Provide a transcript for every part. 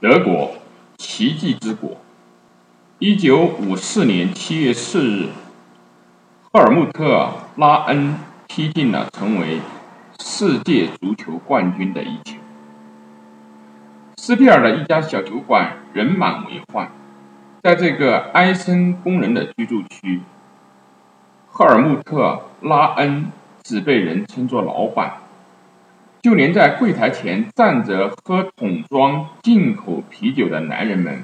德国奇迹之国。一九五四年七月四日，赫尔穆特·拉恩踢进了成为世界足球冠军的一球。斯皮尔的一家小酒馆人满为患，在这个埃森工人的居住区，赫尔穆特·拉恩只被人称作老板。就连在柜台前站着喝桶装进口啤酒的男人们，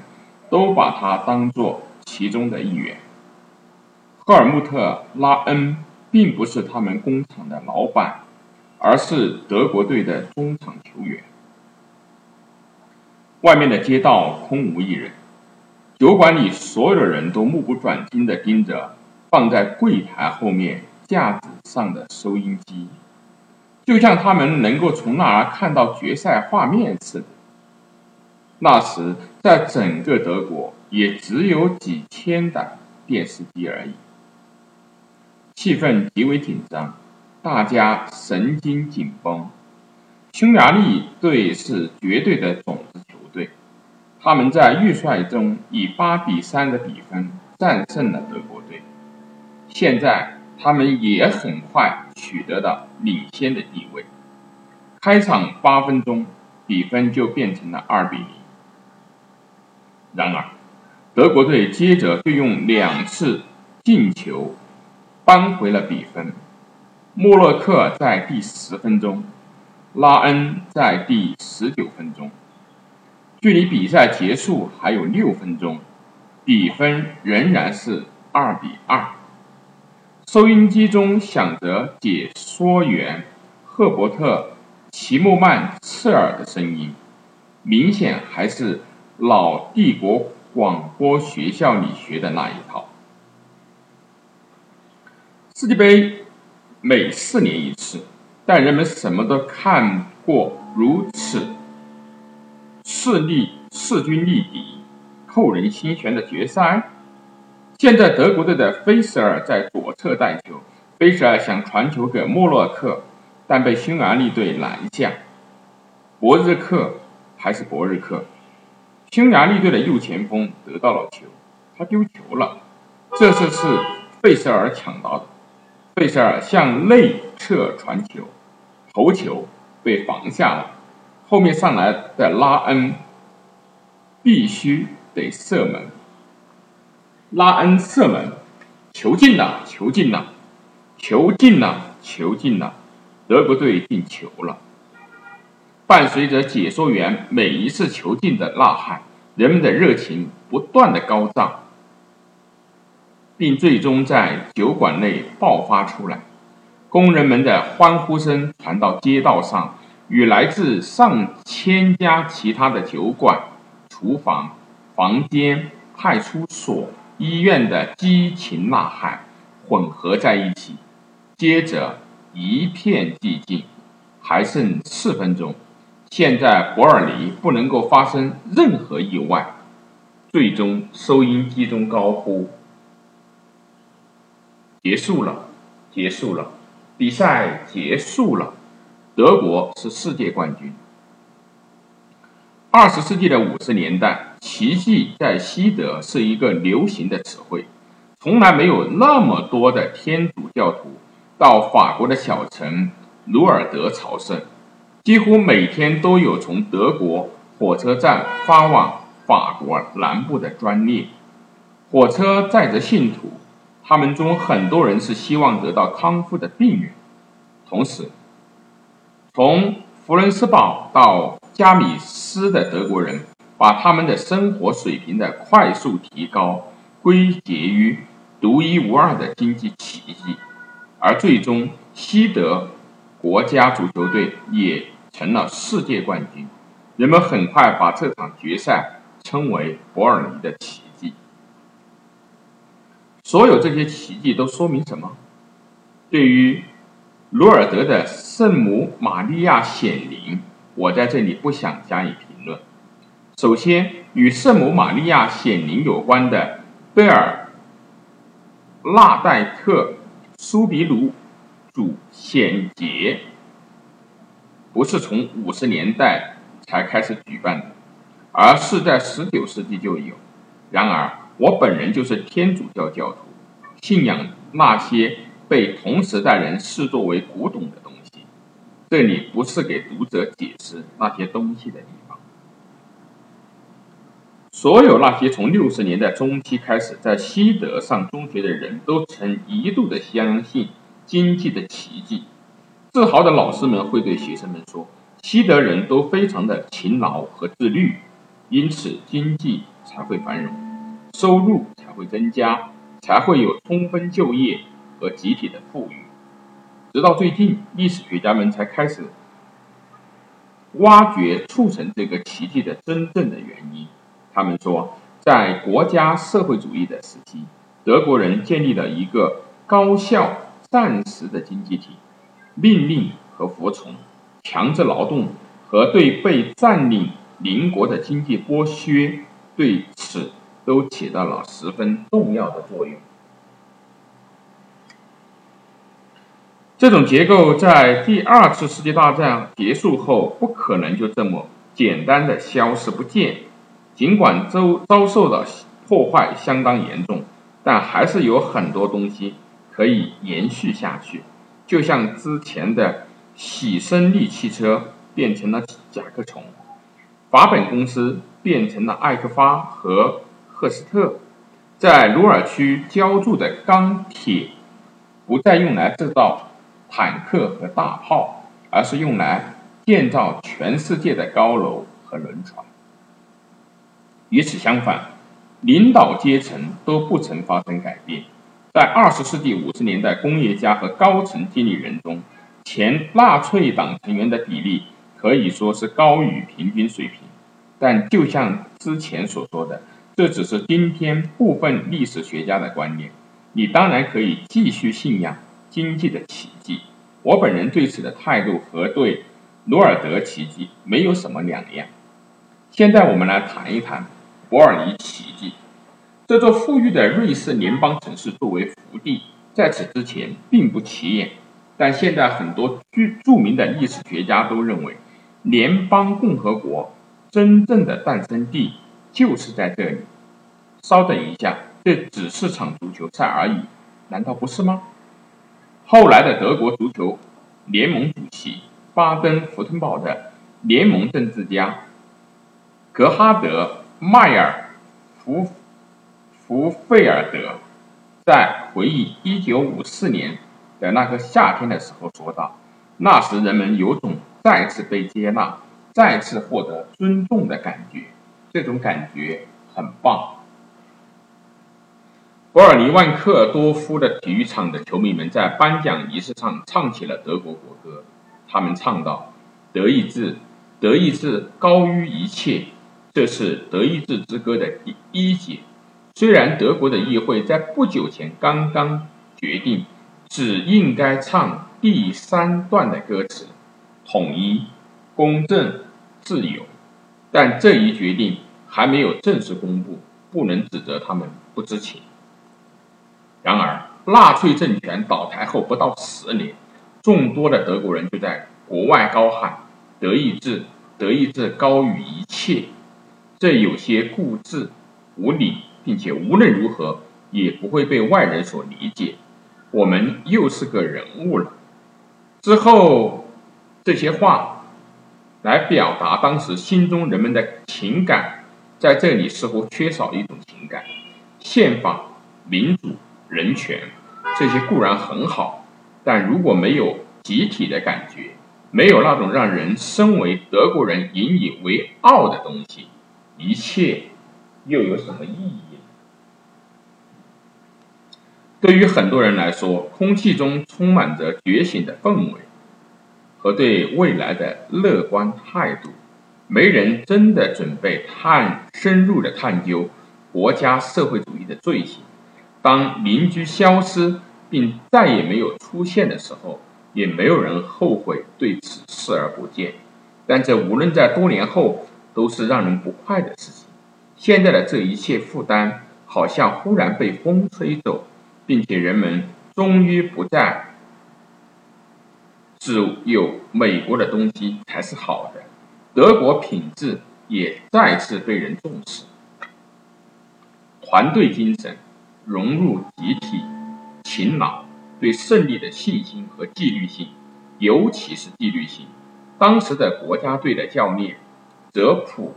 都把他当作其中的一员。赫尔穆特·拉恩并不是他们工厂的老板，而是德国队的中场球员。外面的街道空无一人，酒馆里所有的人都目不转睛地盯着放在柜台后面架子上的收音机。就像他们能够从那儿看到决赛画面似的。那时，在整个德国也只有几千台电视机而已。气氛极为紧张，大家神经紧绷。匈牙利队是绝对的种子球队，他们在预赛中以八比三的比分战胜了德国队。现在。他们也很快取得了领先的地位。开场八分钟，比分就变成了二比零。然而，德国队接着就用两次进球扳回了比分。莫洛克在第十分钟，拉恩在第十九分钟。距离比赛结束还有六分钟，比分仍然是二比二。收音机中响着解说员赫伯特·齐默曼刺耳的声音，明显还是老帝国广播学校里学的那一套。世界杯每四年一次，但人们什么都看过如此势力势均力敌、扣人心弦的决赛。现在德国队的菲舍尔在左侧带球，菲舍尔想传球给莫洛克，但被匈牙利队拦下。博日克还是博日克，匈牙利队的右前锋得到了球，他丢球了。这次是费舍尔抢到的，费舍尔向内侧传球，头球被防下了。后面上来的拉恩必须得射门。拉恩射门，球进了，球进了，球进了，球进了，德国队进球了。伴随着解说员每一次球进的呐喊，人们的热情不断的高涨，并最终在酒馆内爆发出来。工人们的欢呼声传到街道上，与来自上千家其他的酒馆、厨房、房间、派出所。医院的激情呐喊混合在一起，接着一片寂静，还剩四分钟。现在博尔尼不能够发生任何意外。最终，收音机中高呼：“结束了，结束了，比赛结束了，德国是世界冠军。”二十世纪的五十年代，“奇迹”在西德是一个流行的词汇。从来没有那么多的天主教徒到法国的小城鲁尔德朝圣，几乎每天都有从德国火车站发往法国南部的专列。火车载着信徒，他们中很多人是希望得到康复的病人。同时，从弗伦斯堡到加米斯的德国人把他们的生活水平的快速提高归结于独一无二的经济奇迹，而最终西德国家足球队也成了世界冠军。人们很快把这场决赛称为伯尔尼的奇迹。所有这些奇迹都说明什么？对于鲁尔德的圣母玛利亚显灵。我在这里不想加以评。首先，与圣母玛利亚显灵有关的贝尔纳代特苏比鲁主显节，不是从五十年代才开始举办的，而是在十九世纪就有。然而，我本人就是天主教教徒，信仰那些被同时代人视作为古董的东西。这里不是给读者解释那些东西的地方。所有那些从六十年代中期开始在西德上中学的人都曾一度的相信经济的奇迹。自豪的老师们会对学生们说：“西德人都非常的勤劳和自律，因此经济才会繁荣，收入才会增加，才会有充分就业和集体的富裕。”直到最近，历史学家们才开始挖掘促成这个奇迹的真正的原因。他们说，在国家社会主义的时期，德国人建立了一个高效、暂时的经济体。命令和服从，强制劳动和对被占领邻国的经济剥削，对此都起到了十分重要的作用。这种结构在第二次世界大战结束后不可能就这么简单的消失不见，尽管遭遭受的破坏相当严重，但还是有很多东西可以延续下去。就像之前的喜生利汽车变成了甲壳虫，法本公司变成了艾克发和赫斯特，在鲁尔区浇筑的钢铁不再用来制造坦克和大炮，而是用来建造全世界的高楼和轮船。与此相反，领导阶层都不曾发生改变。在二十世纪五十年代，工业家和高层经理人中，前纳粹党成员的比例可以说是高于平均水平。但就像之前所说的，这只是今天部分历史学家的观念。你当然可以继续信仰经济的奇迹。我本人对此的态度和对罗尔德奇迹没有什么两样。现在我们来谈一谈伯尔尼奇迹。这座富裕的瑞士联邦城市作为福地，在此之前并不起眼，但现在很多著著名的历史学家都认为，联邦共和国真正的诞生地就是在这里。稍等一下，这只是场足球赛而已，难道不是吗？后来的德国足球联盟主席巴登福腾堡的联盟政治家格哈德迈尔福。福费尔德在回忆1954年的那个夏天的时候说道：“那时人们有种再次被接纳、再次获得尊重的感觉，这种感觉很棒。”博尔尼万克多夫的体育场的球迷们在颁奖仪式上唱起了德国国歌，他们唱道：“德意志，德意志高于一切。”这是德意志之歌的第一节。虽然德国的议会在不久前刚刚决定只应该唱第三段的歌词“统一、公正、自由”，但这一决定还没有正式公布，不能指责他们不知情。然而，纳粹政权倒台后不到十年，众多的德国人就在国外高喊“德意志，德意志高于一切”，这有些固执无理。并且无论如何也不会被外人所理解。我们又是个人物了。之后这些话来表达当时心中人们的情感，在这里似乎缺少一种情感。宪法、民主、人权这些固然很好，但如果没有集体的感觉，没有那种让人身为德国人引以为傲的东西，一切又有什么意义？对于很多人来说，空气中充满着觉醒的氛围和对未来的乐观态度。没人真的准备探深入的探究国家社会主义的罪行。当邻居消失并再也没有出现的时候，也没有人后悔对此视而不见。但这无论在多年后都是让人不快的事情。现在的这一切负担，好像忽然被风吹走。并且人们终于不再只有美国的东西才是好的，德国品质也再次被人重视。团队精神、融入集体、勤劳、对胜利的信心和纪律性，尤其是纪律性。当时的国家队的教练泽普·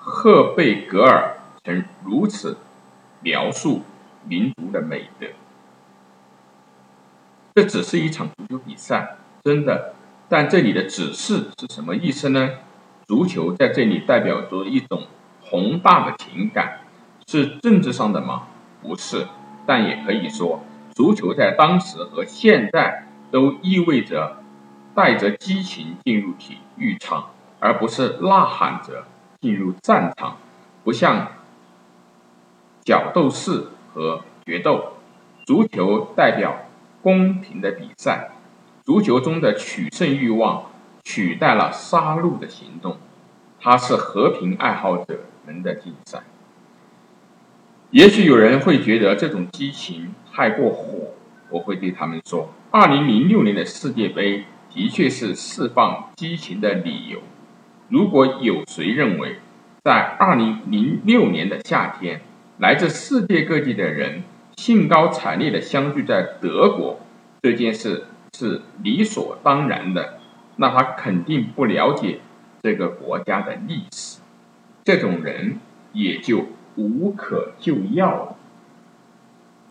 赫贝格尔曾如此描述民族的美德。这只是一场足球比赛，真的。但这里的“指示”是什么意思呢？足球在这里代表着一种宏大的情感，是政治上的吗？不是。但也可以说，足球在当时和现在都意味着带着激情进入体育场，而不是呐喊着进入战场。不像角斗士和决斗，足球代表。公平的比赛，足球中的取胜欲望取代了杀戮的行动，它是和平爱好者们的竞赛。也许有人会觉得这种激情太过火，我会对他们说：，二零零六年的世界杯的确是释放激情的理由。如果有谁认为，在二零零六年的夏天，来自世界各地的人。兴高采烈的相聚在德国这件事是理所当然的，那他肯定不了解这个国家的历史，这种人也就无可救药了。